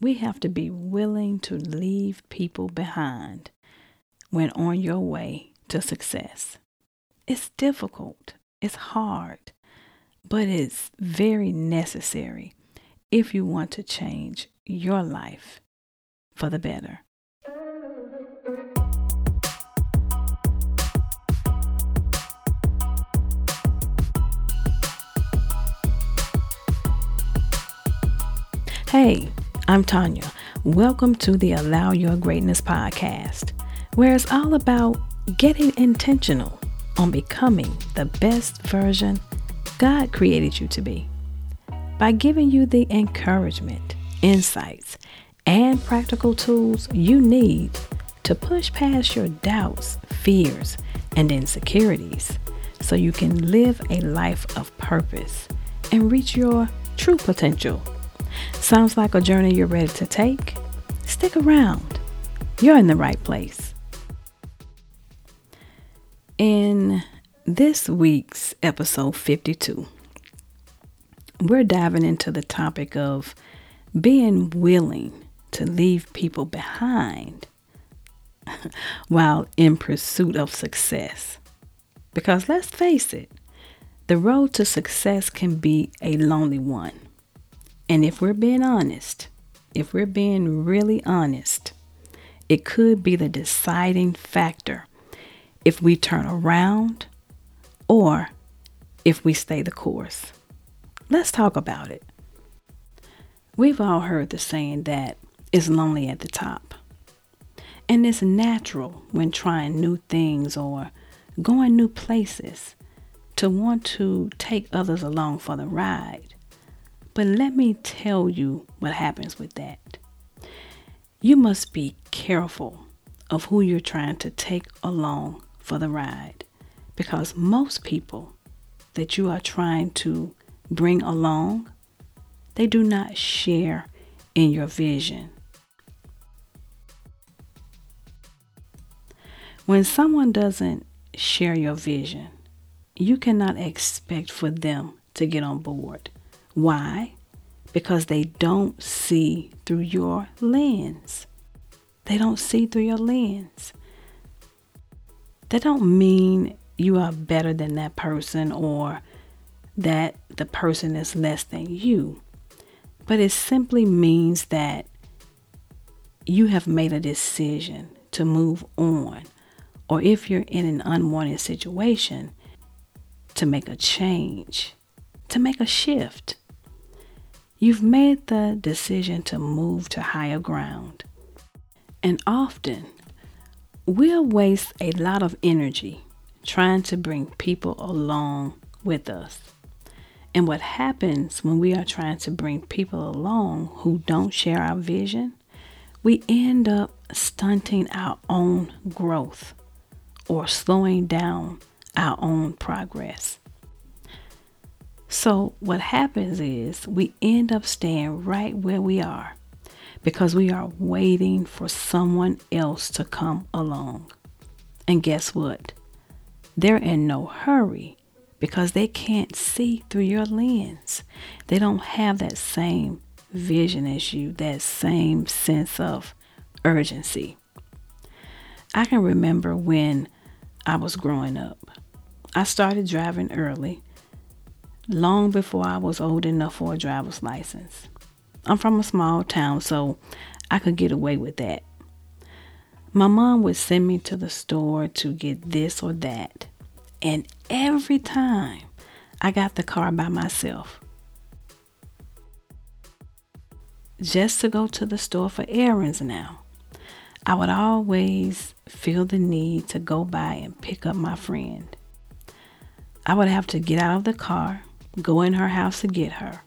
we have to be willing to leave people behind when on your way to success. It's difficult, it's hard, but it's very necessary if you want to change your life for the better. Hey, I'm Tonya. Welcome to the Allow Your Greatness podcast, where it's all about getting intentional on becoming the best version God created you to be. By giving you the encouragement, insights, and practical tools you need to push past your doubts, fears, and insecurities so you can live a life of purpose and reach your true potential. Sounds like a journey you're ready to take? Stick around. You're in the right place. In this week's episode 52, we're diving into the topic of being willing to leave people behind while in pursuit of success. Because let's face it, the road to success can be a lonely one. And if we're being honest, if we're being really honest, it could be the deciding factor if we turn around or if we stay the course. Let's talk about it. We've all heard the saying that it's lonely at the top. And it's natural when trying new things or going new places to want to take others along for the ride. But let me tell you what happens with that. You must be careful of who you're trying to take along for the ride because most people that you are trying to bring along, they do not share in your vision. When someone doesn't share your vision, you cannot expect for them to get on board. Why? Because they don't see through your lens. They don't see through your lens. That don't mean you are better than that person or that the person is less than you. But it simply means that you have made a decision to move on. Or if you're in an unwanted situation, to make a change, to make a shift. You've made the decision to move to higher ground. And often, we'll waste a lot of energy trying to bring people along with us. And what happens when we are trying to bring people along who don't share our vision, we end up stunting our own growth or slowing down our own progress. So, what happens is we end up staying right where we are because we are waiting for someone else to come along. And guess what? They're in no hurry because they can't see through your lens. They don't have that same vision as you, that same sense of urgency. I can remember when I was growing up. I started driving early long before I was old enough for a driver's license. I'm from a small town, so I could get away with that. My mom would send me to the store to get this or that, and every time I got the car by myself. Just to go to the store for errands now. I would always feel the need to go by and pick up my friend. I would have to get out of the car, go in her house to get her.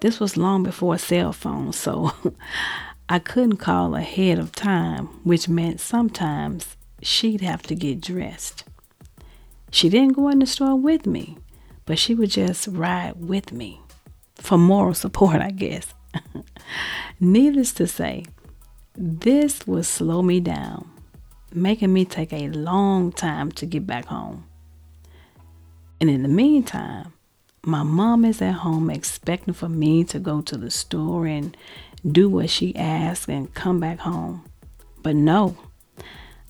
This was long before cell phones, so I couldn't call ahead of time, which meant sometimes she'd have to get dressed. She didn't go in the store with me, but she would just ride with me for moral support, I guess. Needless to say, this would slow me down, making me take a long time to get back home. And in the meantime, my mom is at home expecting for me to go to the store and do what she asked, and come back home. But no,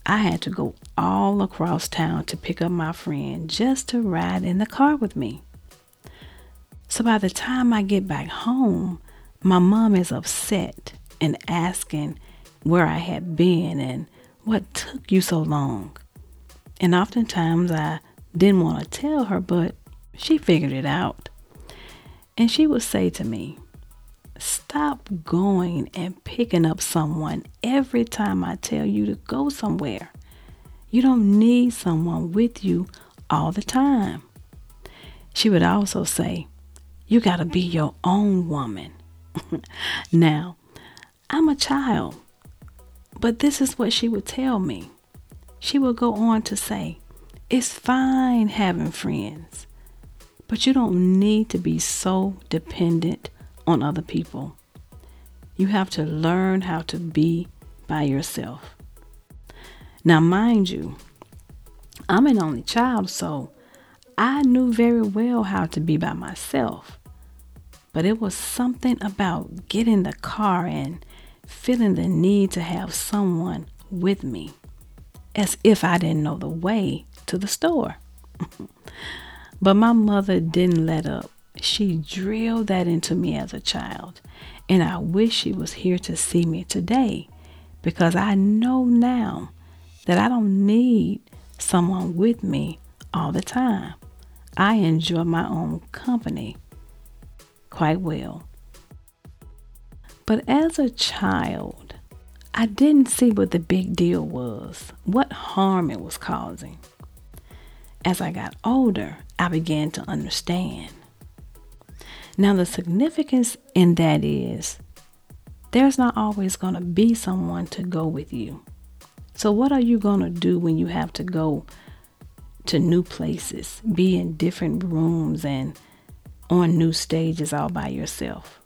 I had to go all across town to pick up my friend just to ride in the car with me. So by the time I get back home, my mom is upset and asking where I had been and what took you so long. And oftentimes I didn't want to tell her, but she figured it out. And she would say to me, Stop going and picking up someone every time I tell you to go somewhere. You don't need someone with you all the time. She would also say, You got to be your own woman. now, I'm a child, but this is what she would tell me. She would go on to say, It's fine having friends, but you don't need to be so dependent on other people. You have to learn how to be by yourself. Now, mind you, I'm an only child, so I knew very well how to be by myself. But it was something about getting the car and feeling the need to have someone with me, as if I didn't know the way to the store. but my mother didn't let up. She drilled that into me as a child, and I wish she was here to see me today because I know now that I don't need someone with me all the time. I enjoy my own company quite well. But as a child, I didn't see what the big deal was, what harm it was causing. As I got older, I began to understand. Now, the significance in that is there's not always going to be someone to go with you. So, what are you going to do when you have to go to new places, be in different rooms, and on new stages all by yourself?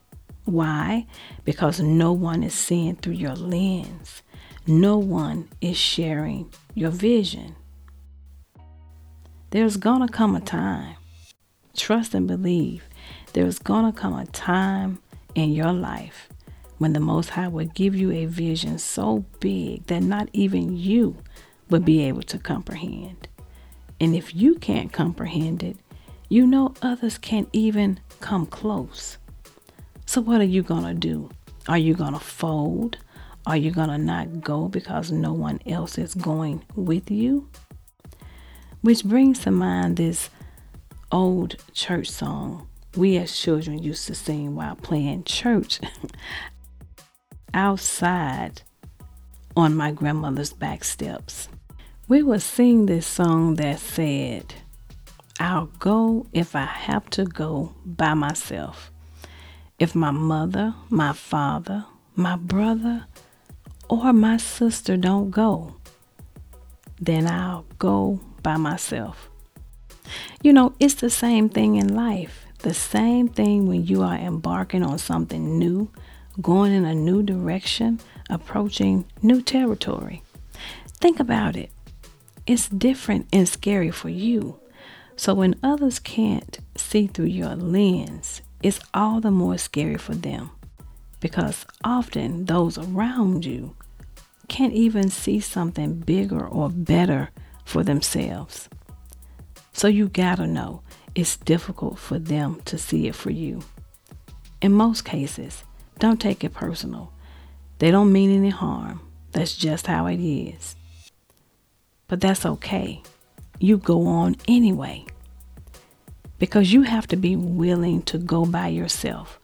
Why? Because no one is seeing through your lens, no one is sharing your vision. There's to come a time, trust and believe, there's to come a time in your life when the Most High will give you a vision so big that not even you would be able to comprehend. And if you can't comprehend it, you know others can't even come close. So, what are you to do? Are you to fold? Are you to not go because no one else is going with you? Which brings to mind this old church song we as children used to sing while playing church outside on my grandmother's back steps. We would sing this song that said, I'll go if I have to go by myself. If my mother, my father, my brother, or my sister don't go, then I'll go by myself. You know, it's the same thing in life. The same thing when you are embarking on something new, going in a new direction, approaching new territory. Think about it. It's different and scary for you. So when others can't see through your lens, it's all the more scary for them because often those around you can't even see something bigger or better for themselves. So you gotta know it's difficult for them to see it for you. In most cases, don't take it personal. They don't mean any harm. That's just how it is. But that's okay. You go on anyway. Because you have to be willing to go by yourself.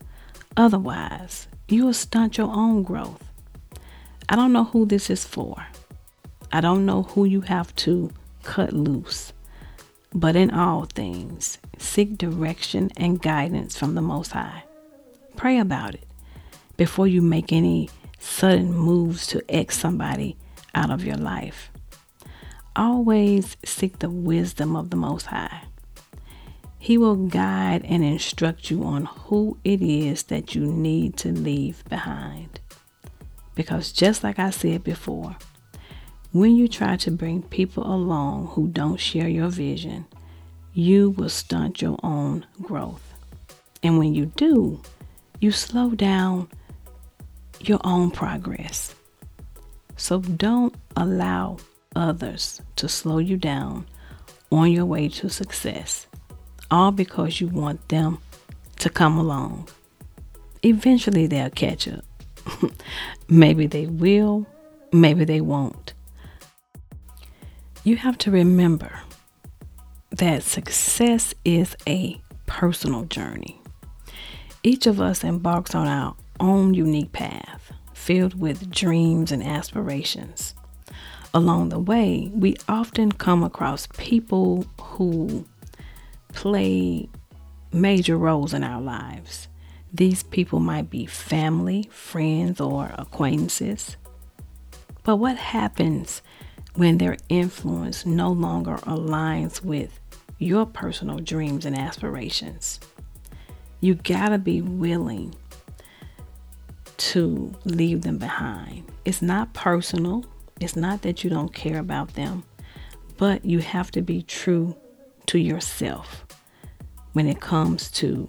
Otherwise, you will stunt your own growth. I don't know who this is for. I don't know who you have to cut loose. But in all things, seek direction and guidance from the Most High. Pray about it before you make any sudden moves to X somebody out of your life. Always seek the wisdom of the Most High. He will guide and instruct you on who it is that you need to leave behind. Because just like I said before, when you try to bring people along who don't share your vision, you will stunt your own growth. And when you do, you slow down your own progress. So don't allow others to slow you down on your way to success, all because you want them to come along. Eventually, they'll catch up. maybe they will, maybe they won't. You have to remember that success is a personal journey. Each of us embarks on our own unique path, filled with dreams and aspirations. Along the way, we often come across people who play major roles in our lives. These people might be family, friends, or acquaintances. But what happens when their influence no longer aligns with your personal dreams and aspirations? You gotta be willing to leave them behind. It's not personal, it's not that you don't care about them, but you have to be true to yourself when it comes to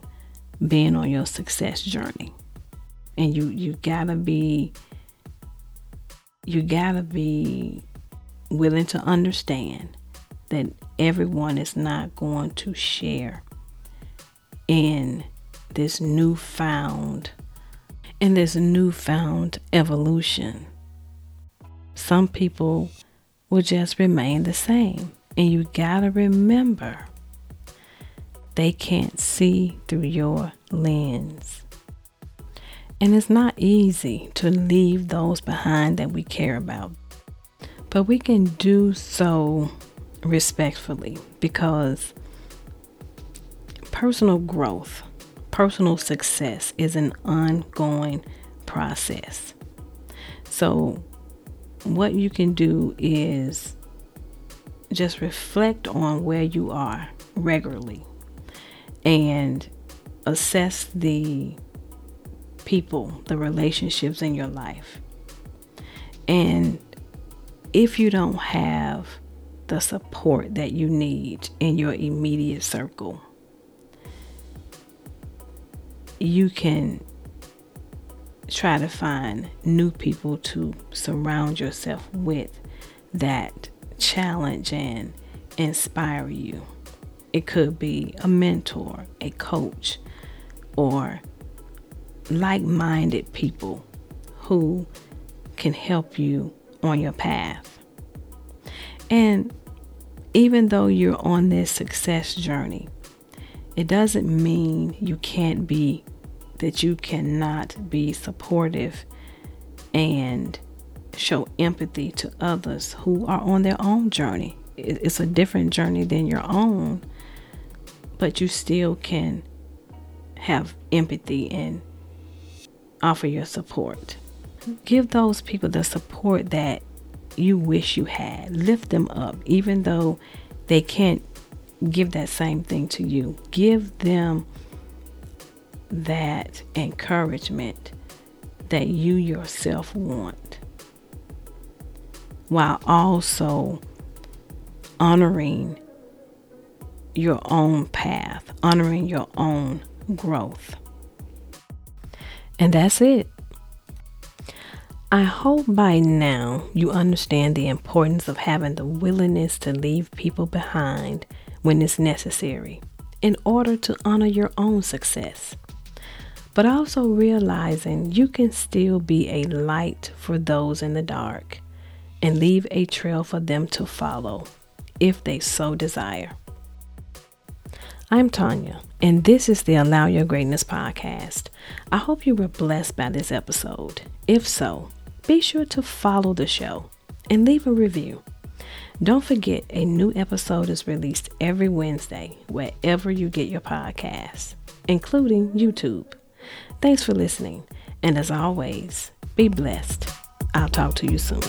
being on your success journey. And you you gotta be you gotta be willing to understand that everyone is not going to share in this newfound in this newfound evolution. Some people will just remain the same. And you gotta remember they can't see through your lens. And it's not easy to leave those behind that we care about. But we can do so respectfully because personal growth, personal success is an ongoing process. So, what you can do is just reflect on where you are regularly and assess the people, the relationships in your life. And if you don't have the support that you need in your immediate circle, you can try to find new people to surround yourself with that challenge and inspire you. It could be a mentor, a coach, or like minded people who can help you on your path. And even though you're on this success journey, it doesn't mean you can't be, that you cannot be supportive and show empathy to others who are on their own journey. It's a different journey than your own, but you still can have empathy and offer your support. Give those people the support that you wish you had. Lift them up, even though they can't give that same thing to you. Give them that encouragement that you yourself want while also honoring your own path, honoring your own growth. And that's it. I hope by now you understand the importance of having the willingness to leave people behind when it's necessary in order to honor your own success. But also realizing you can still be a light for those in the dark and leave a trail for them to follow if they so desire. I'm Tonya, and this is the Allow Your Greatness podcast. I hope you were blessed by this episode. If so, be sure to follow the show and leave a review. Don't forget, a new episode is released every Wednesday wherever you get your podcasts, including YouTube. Thanks for listening, and as always, be blessed. I'll talk to you soon.